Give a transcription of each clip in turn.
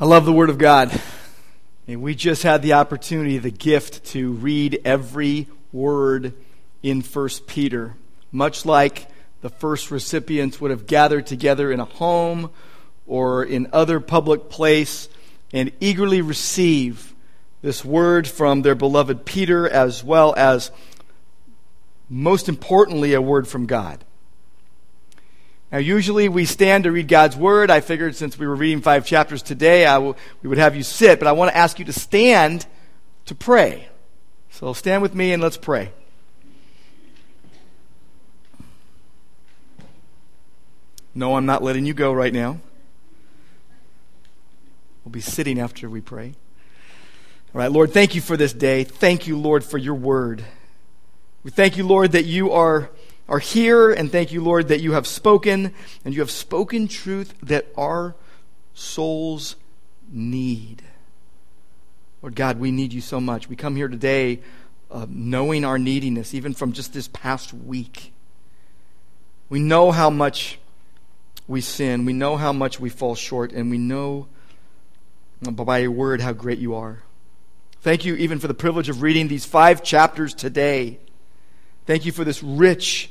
I love the Word of God. And we just had the opportunity, the gift to read every word in 1 Peter, much like the first recipients would have gathered together in a home or in other public place and eagerly receive this word from their beloved Peter, as well as, most importantly, a word from God. Now, usually we stand to read God's Word. I figured since we were reading five chapters today, I will we would have you sit, but I want to ask you to stand to pray. So stand with me and let's pray. No, I'm not letting you go right now. We'll be sitting after we pray. All right, Lord, thank you for this day. Thank you, Lord, for your word. We thank you, Lord, that you are are here, and thank you, Lord, that you have spoken, and you have spoken truth that our souls need. Lord God, we need you so much. We come here today uh, knowing our neediness, even from just this past week. We know how much we sin, we know how much we fall short, and we know by your word how great you are. Thank you even for the privilege of reading these five chapters today. Thank you for this rich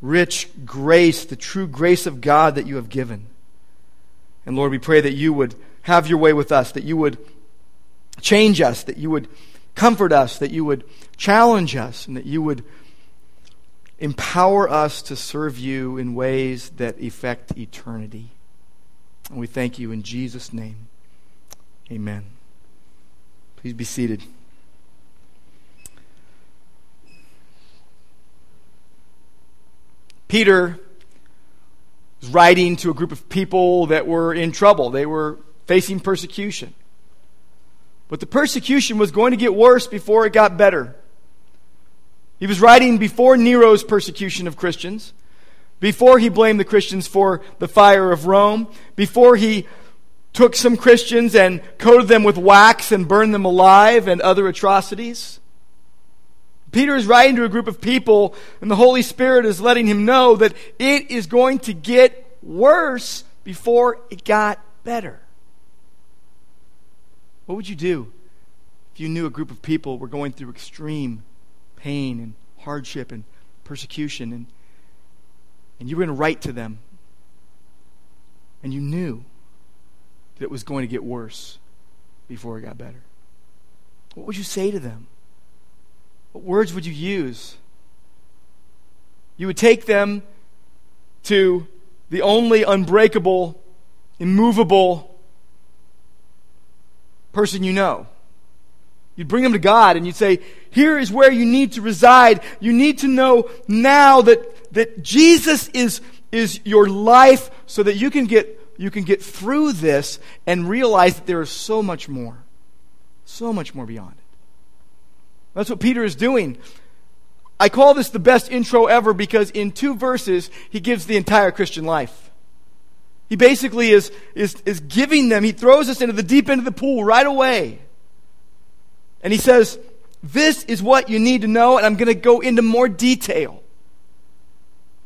rich grace, the true grace of God that you have given. And Lord, we pray that you would have your way with us, that you would change us, that you would comfort us, that you would challenge us, and that you would empower us to serve you in ways that affect eternity. And we thank you in Jesus' name. Amen. Please be seated. Peter was writing to a group of people that were in trouble. They were facing persecution. But the persecution was going to get worse before it got better. He was writing before Nero's persecution of Christians, before he blamed the Christians for the fire of Rome, before he took some Christians and coated them with wax and burned them alive and other atrocities. Peter is writing to a group of people, and the Holy Spirit is letting him know that it is going to get worse before it got better. What would you do if you knew a group of people were going through extreme pain and hardship and persecution, and, and you were going to write to them, and you knew that it was going to get worse before it got better? What would you say to them? What words would you use? You would take them to the only unbreakable, immovable person you know. You'd bring them to God and you'd say, Here is where you need to reside. You need to know now that, that Jesus is, is your life so that you can, get, you can get through this and realize that there is so much more. So much more beyond. That's what Peter is doing. I call this the best intro ever because in two verses, he gives the entire Christian life. He basically is, is, is giving them, he throws us into the deep end of the pool right away. And he says, This is what you need to know, and I'm going to go into more detail.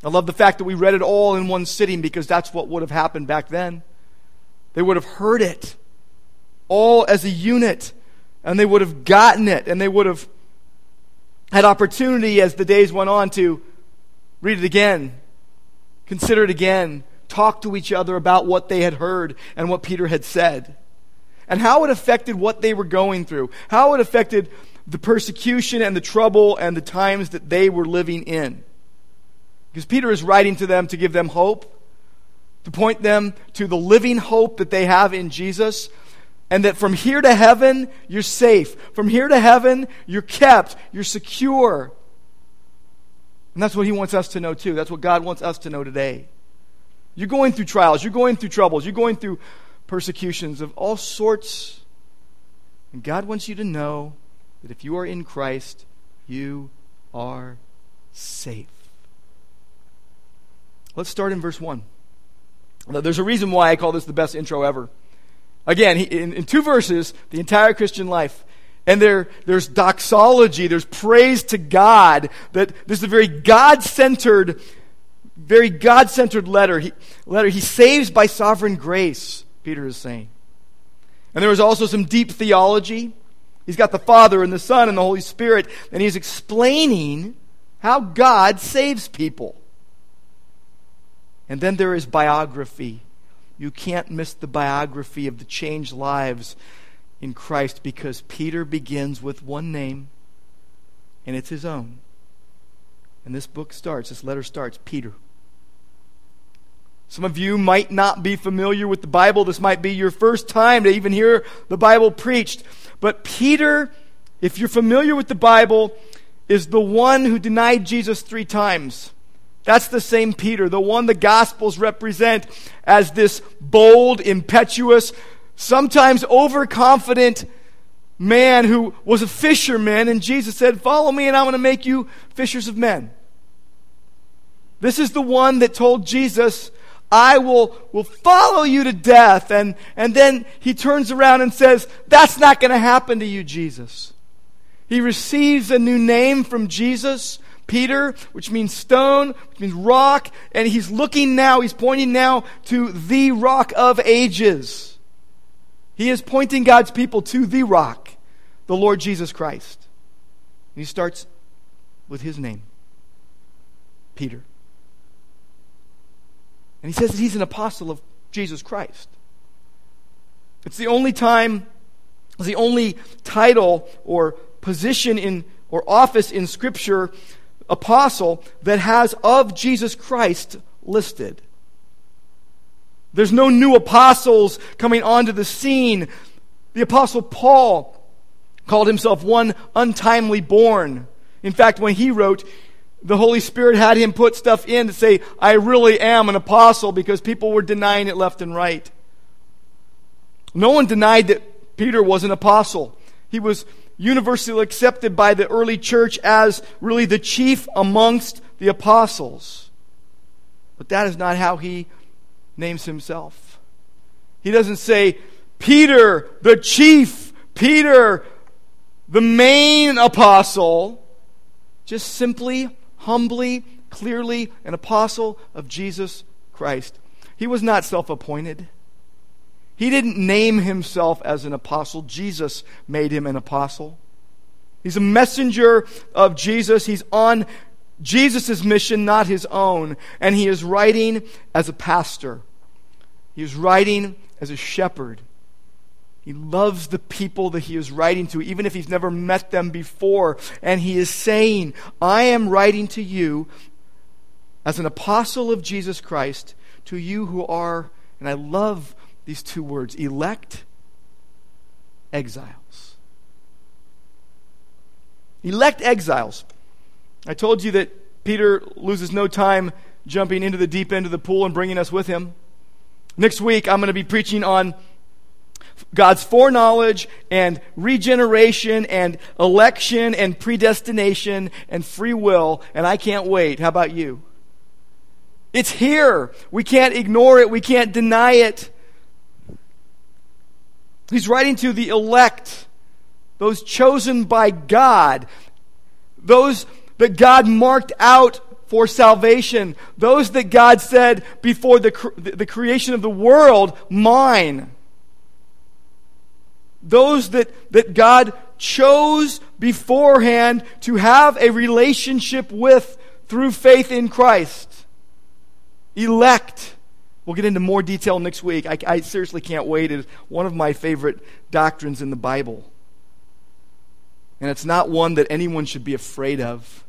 I love the fact that we read it all in one sitting because that's what would have happened back then. They would have heard it all as a unit, and they would have gotten it, and they would have had opportunity as the days went on to read it again, consider it again, talk to each other about what they had heard and what Peter had said, and how it affected what they were going through, how it affected the persecution and the trouble and the times that they were living in. Because Peter is writing to them to give them hope, to point them to the living hope that they have in Jesus, and that from here to heaven, you're safe. From here to heaven, you're kept. You're secure. And that's what He wants us to know, too. That's what God wants us to know today. You're going through trials. You're going through troubles. You're going through persecutions of all sorts. And God wants you to know that if you are in Christ, you are safe. Let's start in verse 1. There's a reason why I call this the best intro ever. Again, in, in two verses, the entire Christian life. And there, there's doxology, there's praise to God, that this is a very God centered, very God centered letter. He, letter. He saves by sovereign grace, Peter is saying. And there was also some deep theology. He's got the Father and the Son and the Holy Spirit, and he's explaining how God saves people. And then there is biography. You can't miss the biography of the changed lives in Christ because Peter begins with one name, and it's his own. And this book starts, this letter starts, Peter. Some of you might not be familiar with the Bible. This might be your first time to even hear the Bible preached. But Peter, if you're familiar with the Bible, is the one who denied Jesus three times. That's the same Peter, the one the Gospels represent as this bold, impetuous, sometimes overconfident man who was a fisherman, and Jesus said, Follow me, and I'm going to make you fishers of men. This is the one that told Jesus, I will, will follow you to death. And, and then he turns around and says, That's not going to happen to you, Jesus. He receives a new name from Jesus, Peter, which means stone, which means rock, and he's looking now, he's pointing now to the rock of ages. He is pointing God's people to the rock, the Lord Jesus Christ. And he starts with his name, Peter. And he says that he's an apostle of Jesus Christ. It's the only time, it's the only title or position in or office in Scripture, apostle, that has of Jesus Christ listed. There's no new apostles coming onto the scene. The apostle Paul called himself one untimely born. In fact, when he wrote, the Holy Spirit had him put stuff in to say, I really am an apostle because people were denying it left and right. No one denied that Peter was an apostle. He was universally accepted by the early church as really the chief amongst the apostles. But that is not how he names himself. He doesn't say, Peter, the chief, Peter, the main apostle. Just simply humbly, clearly an apostle of Jesus Christ. He was not self appointed. He didn't name himself as an apostle. Jesus made him an apostle. He's a messenger of Jesus. He's on Jesus' mission, not his own. And he is writing as a pastor. He is writing as a shepherd. He loves the people that he is writing to, even if he's never met them before. And he is saying, I am writing to you as an apostle of Jesus Christ, to you who are, and I love these two words, elect exiles. Elect exiles. I told you that Peter loses no time jumping into the deep end of the pool and bringing us with him. Next week, I'm going to be preaching on God's foreknowledge and regeneration and election and predestination and free will, and I can't wait. How about you? It's here. We can't ignore it. We can't deny it. He's writing to the elect, those chosen by God, those that God marked out for salvation, those that God said before the, the creation of the world, mine those that, that God chose beforehand to have a relationship with through faith in Christ. Elect. We'll get into more detail next week. I, I seriously can't wait. It's one of my favorite doctrines in the Bible. And it's not one that anyone should be afraid of.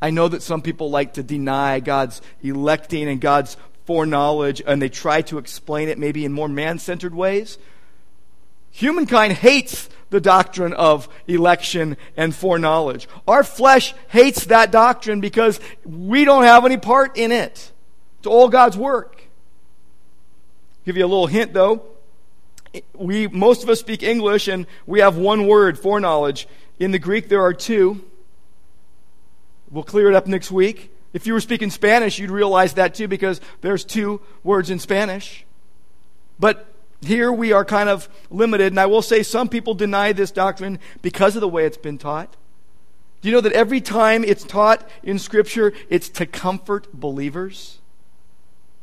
I know that some people like to deny God's electing and God's foreknowledge, and they try to explain it maybe in more man centered ways. Humankind hates the doctrine of election and foreknowledge. Our flesh hates that doctrine because we don't have any part in it. It's all God's work. Give you a little hint though. We most of us speak English and we have one word, foreknowledge. In the Greek there are two. We'll clear it up next week. If you were speaking Spanish, you'd realize that too because there's two words in Spanish. But here we are kind of limited, and I will say some people deny this doctrine because of the way it's been taught. Do you know that every time it's taught in Scripture, it's to comfort believers?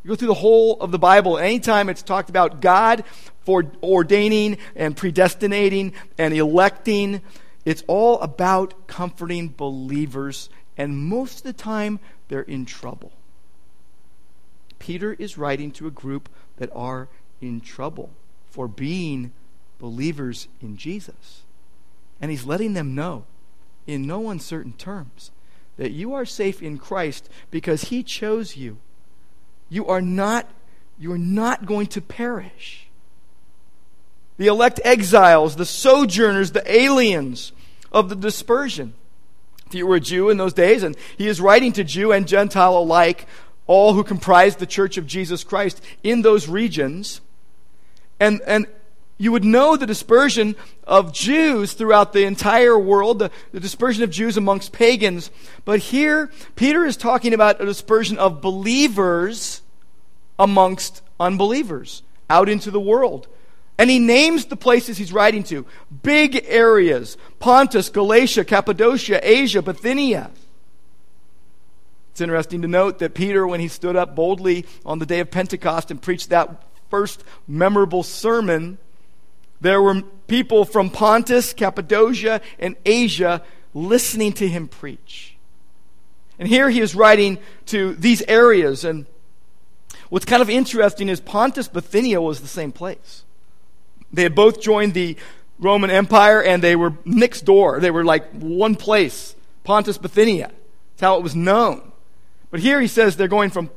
You go through the whole of the Bible, anytime it's talked about God for ordaining and predestinating and electing. It's all about comforting believers, and most of the time, they're in trouble. Peter is writing to a group that are in trouble for being believers in Jesus. And he's letting them know, in no uncertain terms, that you are safe in Christ because he chose you. You are not, you are not going to perish. The elect exiles, the sojourners, the aliens of the dispersion. If you were a Jew in those days, and he is writing to Jew and Gentile alike, all who comprise the church of Jesus Christ in those regions, and, and you would know the dispersion of Jews throughout the entire world, the, the, dispersion of Jews amongst pagans. But here, Peter is talking about a dispersion of believers amongst unbelievers out into the world. And he names the places he's writing to big areas Pontus, Galatia, Cappadocia, Asia, Bithynia. It's interesting to note that Peter, when he stood up boldly on the day of Pentecost and preached that first memorable sermon, there were people from Pontus, Cappadocia, and Asia listening to him preach. And here he is writing to these areas. And what's kind of interesting is Pontus, Bithynia was the same place. They had both joined the Roman Empire and they were next door. They were like one place Pontus, Bithynia. That's how it was known. But here he says they're going from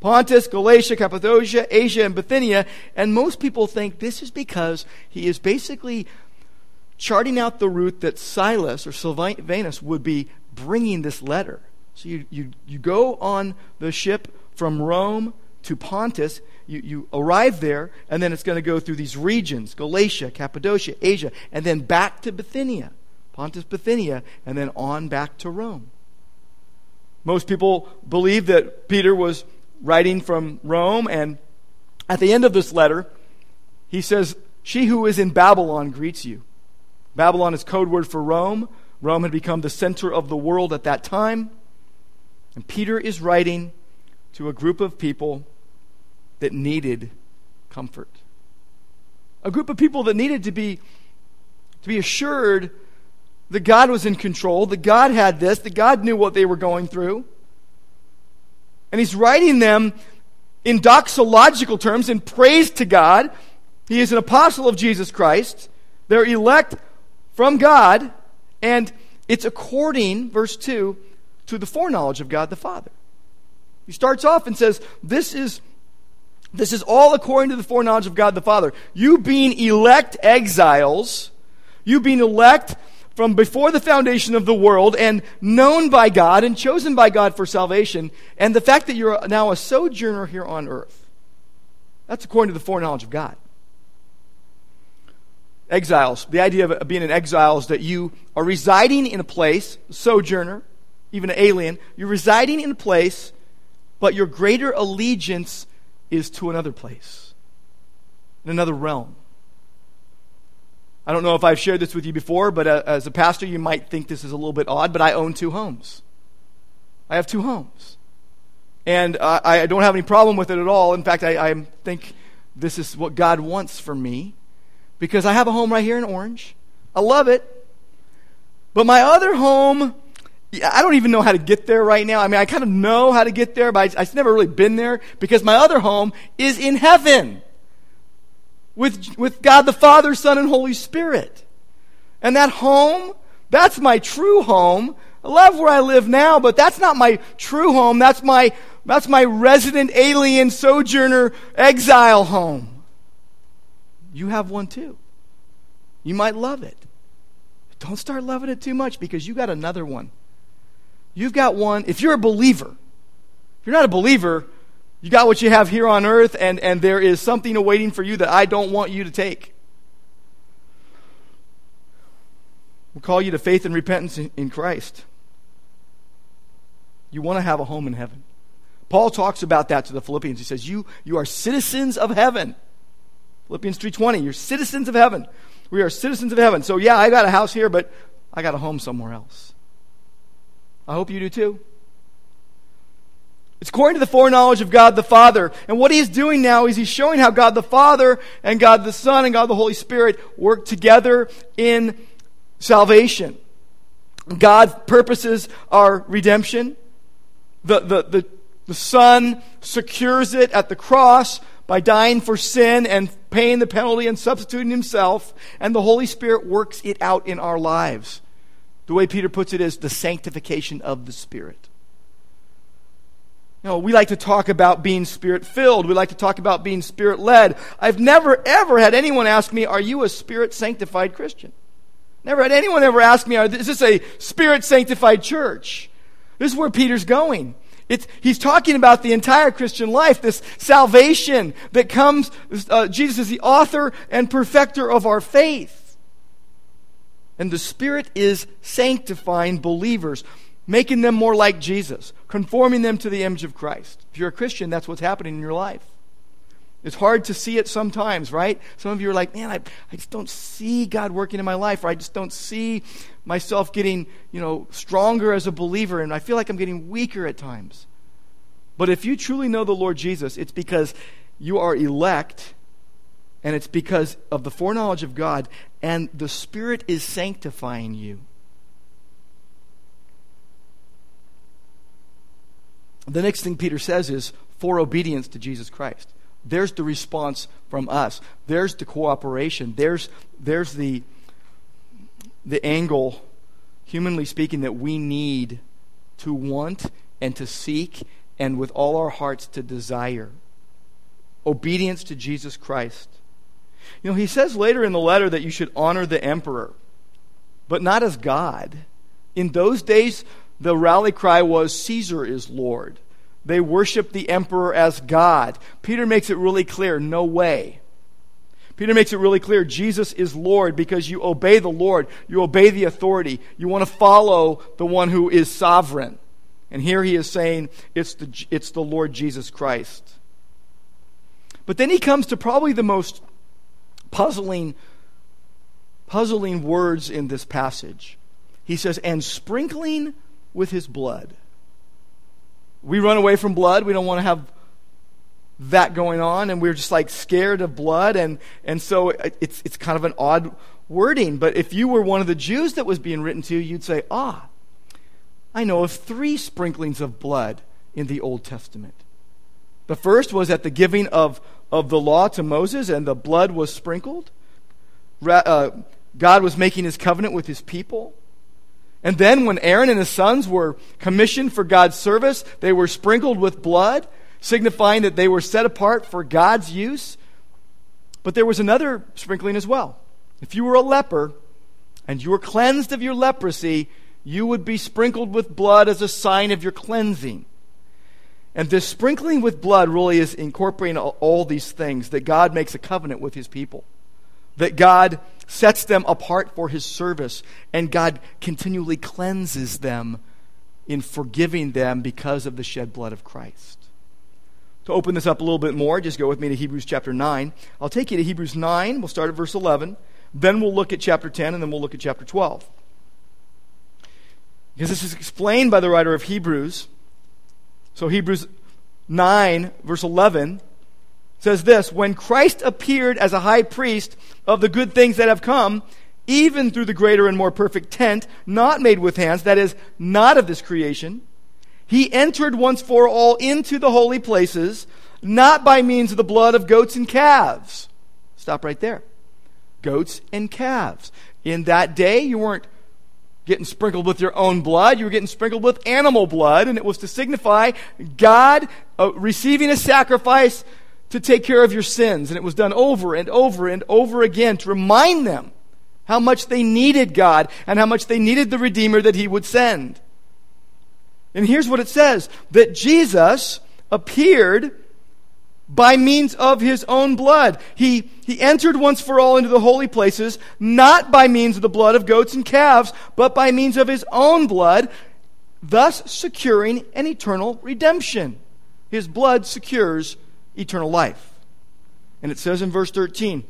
Pontus, Galatia, Cappadocia, Asia, and Bithynia. And most people think this is because he is basically charting out the route that Silas or Silvanus would be bringing this letter. So you, you, you go on the ship from Rome to Pontus, you, you arrive there, and then it's going to go through these regions Galatia, Cappadocia, Asia, and then back to Bithynia, Pontus, Bithynia, and then on back to Rome. Most people believe that Peter was writing from Rome. And at the end of this letter, he says, She who is in Babylon greets you. Babylon is code word for Rome. Rome had become the center of the world at that time. And Peter is writing to a group of people that needed comfort. A group of people that needed to be, to be assured that God was in control, that God had this, that God knew what they were going through. And he's writing them in doxological terms, in praise to God. He is an apostle of Jesus Christ. They're elect from God, and it's according, verse 2, to the foreknowledge of God the Father. He starts off and says, This is this is all according to the foreknowledge of God the Father. You being elect exiles, you being elect from before the foundation of the world and known by God and chosen by God for salvation, and the fact that you're now a sojourner here on earth. That's according to the foreknowledge of God. Exiles. The idea of being an exile is that you are residing in a place, sojourner, even an alien. You're residing in a place, but your greater allegiance is to another place, in another realm. I don't know if I've shared this with you before, but uh, as a pastor, you might think this is a little bit odd, but I own two homes. I have two homes. And I don't have any problem with it at all. In fact, I think this is what God wants for me because I have a home right here in Orange. I love it. But my other home, I don't even know how to get there right now. I mean, I kind of know how to get there, but I, I've never really been there because my other home is in heaven with, with God the Father, Son, and Holy Spirit. And that home, that's my true home. I love where I live now, but that's not my true home. That's my, that's my resident alien sojourner exile home. You have one too. You might love it. Don't start loving it too much because you got another one. You've got one. If you're a believer, if you're not a believer, you got what you have here on earth, and, and there is something awaiting for you that I don't want you to take. We'll call you to faith and repentance in, in Christ. You want to have a home in heaven. Paul talks about that to the Philippians. He says, You, you are citizens of heaven. Philippians 3.20, you're citizens of heaven. We are citizens of heaven. So yeah, I got a house here, but I got a home somewhere else. I hope you do too. It's according to the foreknowledge of God the Father. And what he is doing now is he's showing how God the Father and God the Son and God the Holy Spirit work together in salvation. God's purposes are redemption. The, the, the, the Son secures it at the cross by dying for sin and paying the penalty and substituting himself. And the Holy Spirit works it out in our lives. The way Peter puts it is the sanctification of the Spirit. You know, we like to talk about being spirit filled. We like to talk about being spirit led. I've never, ever had anyone ask me, Are you a spirit sanctified Christian? Never had anyone ever ask me, Is this a spirit sanctified church? This is where Peter's going. It's, he's talking about the entire Christian life, this salvation that comes. Uh, Jesus is the author and perfecter of our faith. And the Spirit is sanctifying believers making them more like Jesus, conforming them to the image of Christ. If you're a Christian, that's what's happening in your life. It's hard to see it sometimes, right? Some of you are like, man, I, I just don't see God working in my life, or I just don't see myself getting, you know, stronger as a believer, and I feel like I'm getting weaker at times. But if you truly know the Lord Jesus, it's because you are elect, and it's because of the foreknowledge of God, and the Spirit is sanctifying you. The next thing Peter says is for obedience to Jesus Christ. There's the response from us. There's the cooperation. There's, there's the, the angle, humanly speaking, that we need to want and to seek and with all our hearts to desire. Obedience to Jesus Christ. You know, he says later in the letter that you should honor the emperor, but not as God. In those days, the rally cry was Caesar is Lord. They worship the emperor as God. Peter makes it really clear no way. Peter makes it really clear Jesus is Lord because you obey the Lord, you obey the authority, you want to follow the one who is sovereign. And here he is saying it's the, it's the Lord Jesus Christ. But then he comes to probably the most puzzling, puzzling words in this passage. He says, and sprinkling with his blood. We run away from blood. We don't want to have that going on, and we're just like scared of blood, and, and so it's, it's kind of an odd wording. But if you were one of the Jews that was being written to, you'd say, Ah, I know of three sprinklings of blood in the Old Testament. The first was at the giving of, of the law to Moses, and the blood was sprinkled. Uh, God was making his covenant with his people. And then when Aaron and his sons were commissioned for God's service, they were sprinkled with blood, signifying that they were set apart for God's use. But there was another sprinkling as well. If you were a leper and you were cleansed of your leprosy, you would be sprinkled with blood as a sign of your cleansing. And this sprinkling with blood really is incorporating all these things that God makes a covenant with his people that God sets them apart for his service, and God continually cleanses them in forgiving them because of the shed blood of Christ. To open this up a little bit more, just go with me to Hebrews chapter 9. I'll take you to Hebrews 9. We'll start at verse 11. Then we'll look at chapter 10, and then we'll look at chapter 12. Because this is explained by the writer of Hebrews. So, Hebrews 9, verse 11 says this When Christ appeared as a high priest of the good things that have come, even through the greater and more perfect tent, not made with hands, that is, not of this creation, he entered once for all into the holy places, not by means of the blood of goats and calves. Stop right there. Goats and calves. In that day, you weren't getting sprinkled with your own blood. You were getting sprinkled with animal blood, and it was to signify God uh, receiving a sacrifice to take care of your sins. And it was done over and over and over again to remind them how much they needed God and how much they needed the Redeemer that He would send. And here's what it says that Jesus appeared by means of his own blood. He, he entered once for all into the holy places, not by means of the blood of goats and calves, but by means of his own blood, thus securing an eternal redemption. His blood secures eternal life. And it says in verse 13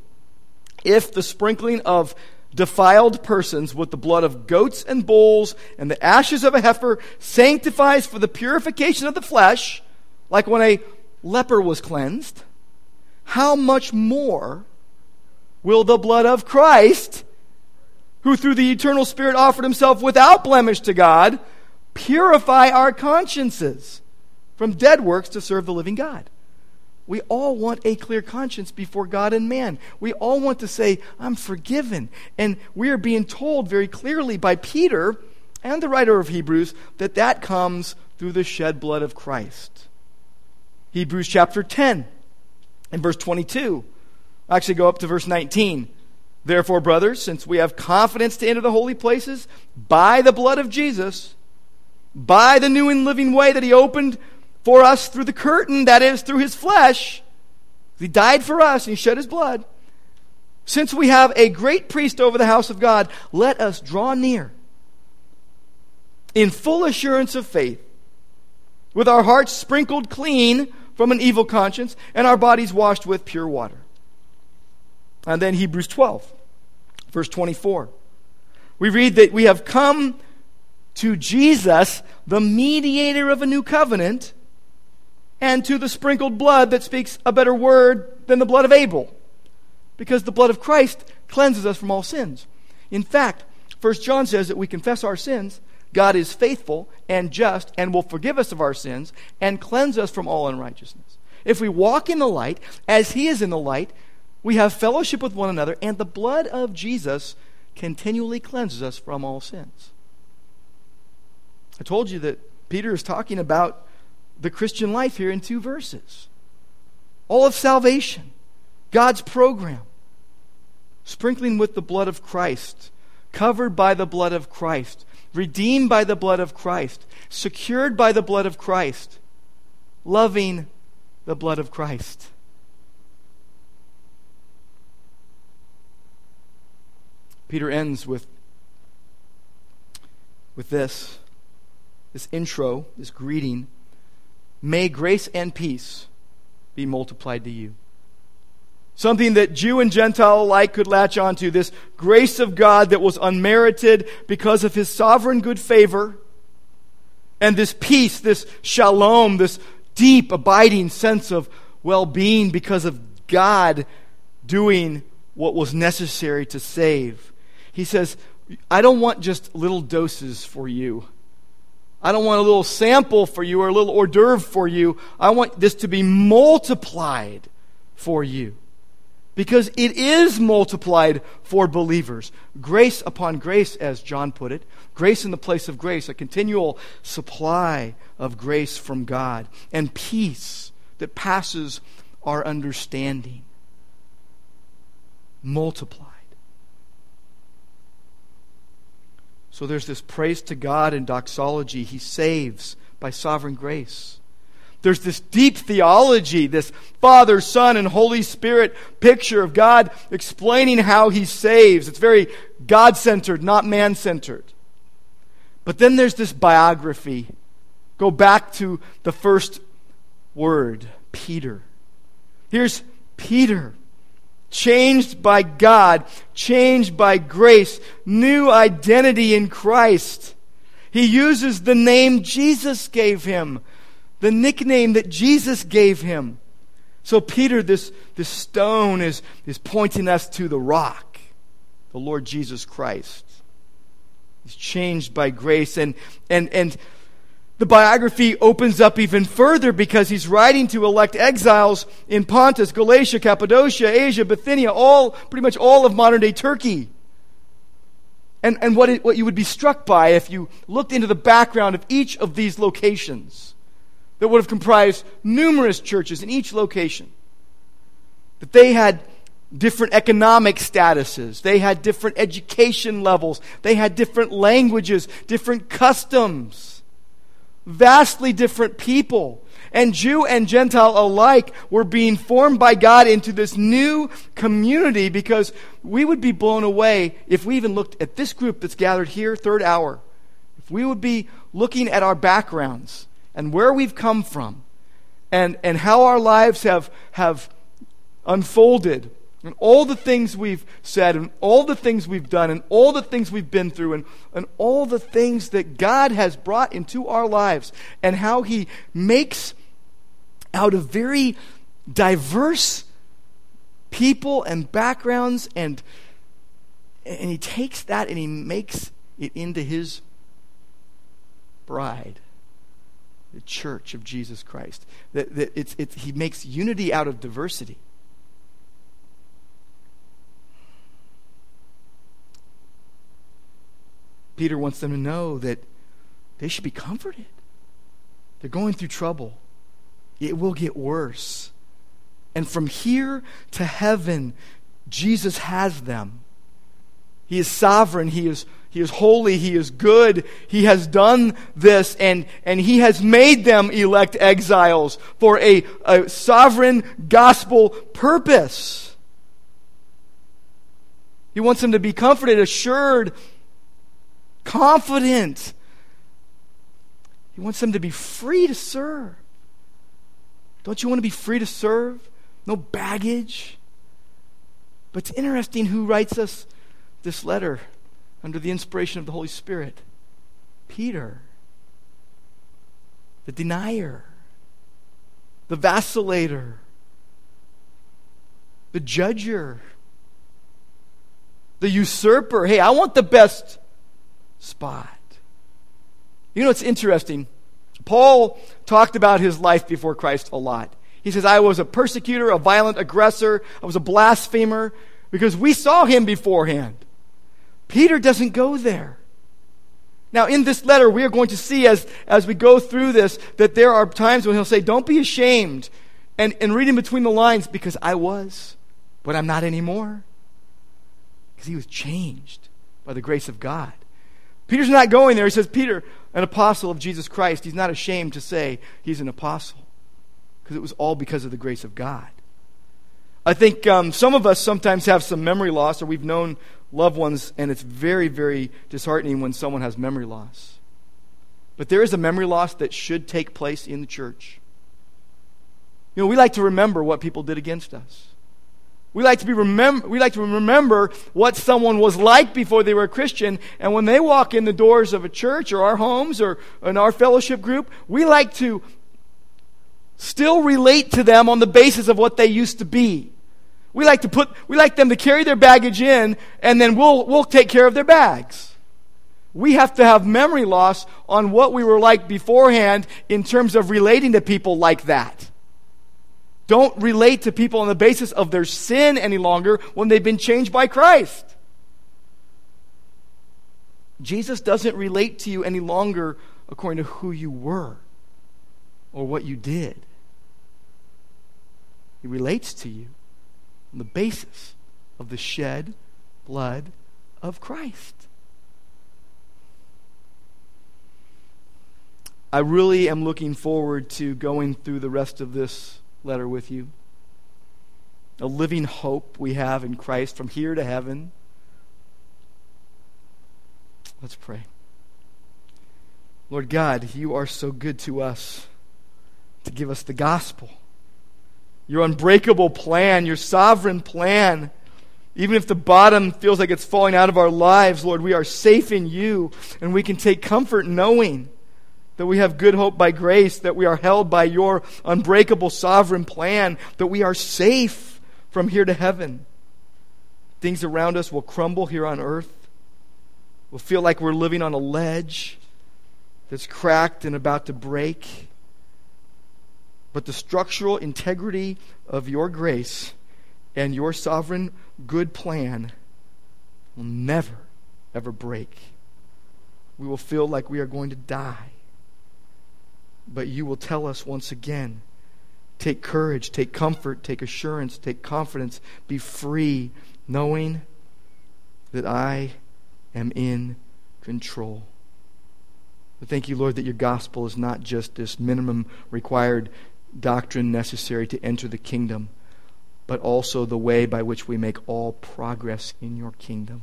if the sprinkling of defiled persons with the blood of goats and bulls and the ashes of a heifer sanctifies for the purification of the flesh, like when a leper was cleansed, how much more will the blood of Christ, who through the eternal Spirit offered himself without blemish to God, purify our consciences from dead works to serve the living God? We all want a clear conscience before God and man. We all want to say, I'm forgiven. And we are being told very clearly by Peter and the writer of Hebrews that that comes through the shed blood of Christ. Hebrews chapter 10 and verse 22. Actually go up to verse 19. Therefore, brothers, since we have confidence to enter the holy places by the blood of Jesus, by the new and living way that he opened for us through the curtain, that is, through his flesh. He died for us and he shed his blood. Since we have a great priest over the house of God, let us draw near in full assurance of faith, with our hearts sprinkled clean from an evil conscience and our bodies washed with pure water. And then Hebrews 12, verse 24. We read that we have come to Jesus, the mediator of a new covenant and to the sprinkled blood that speaks a better word than the blood of Abel. Because the blood of Christ cleanses us from all sins. In fact, 1 John says that we confess our sins, God is faithful and just and will forgive us of our sins and cleanse us from all unrighteousness. If we walk in the light as he is in the light, we have fellowship with one another, and the blood of Jesus continually cleanses us from all sins. I told you that Peter is talking about the Christian life here in two verses. All of salvation, God's program, sprinkling with the blood of Christ, covered by the blood of Christ, redeemed by the blood of Christ, secured by the blood of Christ, loving the blood of Christ. Peter ends with, with this, this intro, this greeting. May grace and peace be multiplied to you. Something that Jew and Gentile alike could latch onto. This grace of God that was unmerited because of his sovereign good favor. And this peace, this shalom, this deep, abiding sense of well being because of God doing what was necessary to save. He says, I don't want just little doses for you. I don't want a little sample for you or a little hors d'oeuvre for you. I want this to be multiplied for you. Because it is multiplied for believers. Grace upon grace, as John put it. Grace in the place of grace, a continual supply of grace from God. And peace that passes our understanding. Multiplied. So there's this praise to God in doxology. He saves by sovereign grace. There's this deep theology, this Father, Son, and Holy Spirit picture of God explaining how He saves. It's very God centered, not man centered. But then there's this biography. Go back to the first word, Peter. Here's Peter changed by God, changed by grace, new identity in Christ. He uses the name Jesus gave him, the nickname that Jesus gave him. So, Peter, this, this stone is, is pointing us to the rock, the Lord Jesus Christ. He's changed by grace. And, and, and the biography opens up even further because he's writing to elect exiles in Pontus, Galatia, Cappadocia, Asia, Bithynia, all, pretty much all of modern day Turkey. And, and what, it, what you would be struck by if you looked into the background of each of these locations that would have comprised numerous churches in each location, that they had different economic statuses, they had different education levels, they had different languages, different customs vastly different people. And Jew and Gentile alike were being formed by God into this new community because we would be blown away if we even looked at this group that's gathered here, third hour. If we would be looking at our backgrounds and where we've come from and, and how our lives have, have unfolded and all the things we've said, and all the things we've done, and all the things we've been through, and, and all the things that God has brought into our lives, and how He makes out of very diverse people and backgrounds and and he takes that and he makes it into his bride the church of jesus christ. That, that it's, it's, he makes unity out of diversity. Peter wants them to know that they should be comforted. They're going through trouble. It will get worse. And from here to heaven, Jesus has them. He is sovereign. He is, he is holy. He is good. He has done this and, and he has made them elect exiles for a, a sovereign gospel purpose. He wants them to be comforted, assured, confident. He wants them to be free to serve. Don't you want to be free to serve? no baggage. But it's interesting who writes us this letter under the inspiration of the Holy Spirit Peter, the denier, the vacillator, the judger, the usurper. Hey, I want the best spot. You know, it's interesting. Paul talked about his life before Christ a lot. He says, I was a persecutor, a violent aggressor, I was a blasphemer, because we saw him beforehand. Peter doesn't go there. Now, in this letter, we are going to see as, as we go through this that there are times when he'll say, Don't be ashamed. And, and reading between the lines, because I was, but I'm not anymore. Because he was changed by the grace of God. Peter's not going there. He says, Peter, an apostle of Jesus Christ, he's not ashamed to say he's an apostle because it was all because of the grace of God. I think um, some of us sometimes have some memory loss, or we've known loved ones, and it's very, very disheartening when someone has memory loss. But there is a memory loss that should take place in the church. You know, we like to remember what people did against us. We like to be remember, we like to remember what someone was like before they were a Christian, and when they walk in the doors of a church or our homes or in our fellowship group, we like to still relate to them on the basis of what they used to be. We like to put, we like them to carry their baggage in and then we'll, we'll take care of their bags. We have to have memory loss on what we were like beforehand in terms of relating to people like that. Don't relate to people on the basis of their sin any longer when they've been changed by Christ. Jesus doesn't relate to you any longer according to who you were or what you did. He relates to you on the basis of the shed blood of Christ. I really am looking forward to going through the rest of this letter with you. A living hope we have in Christ from here to heaven. Let's pray. Lord God, you are so good to us to give us the gospel your unbreakable plan, your sovereign plan. Even if the bottom feels like it's falling out of our lives, Lord, we are safe in you, and we can take comfort knowing that we have good hope by grace, that we are held by your unbreakable sovereign plan, that we are safe from here to heaven. Things around us will crumble here on earth. We'll feel like we're living on a ledge that's cracked and about to break. But the structural integrity of your grace and your sovereign good plan will never, ever break. We will feel like we are going to die. But you will tell us once again take courage, take comfort, take assurance, take confidence, be free, knowing that I am in control. But thank you, Lord, that your gospel is not just this minimum required doctrine necessary to enter the kingdom, but also the way by which we make all progress in your kingdom.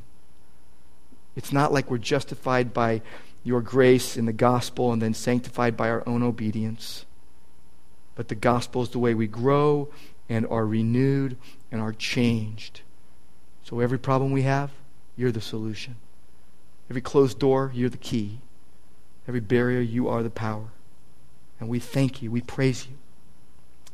It's not like we're justified by your grace in the gospel and then sanctified by our own obedience. But the gospel is the way we grow and are renewed and are changed. So every problem we have, you're the solution. Every closed door, you're the key. Every barrier, you are the power. And we thank you. We praise you.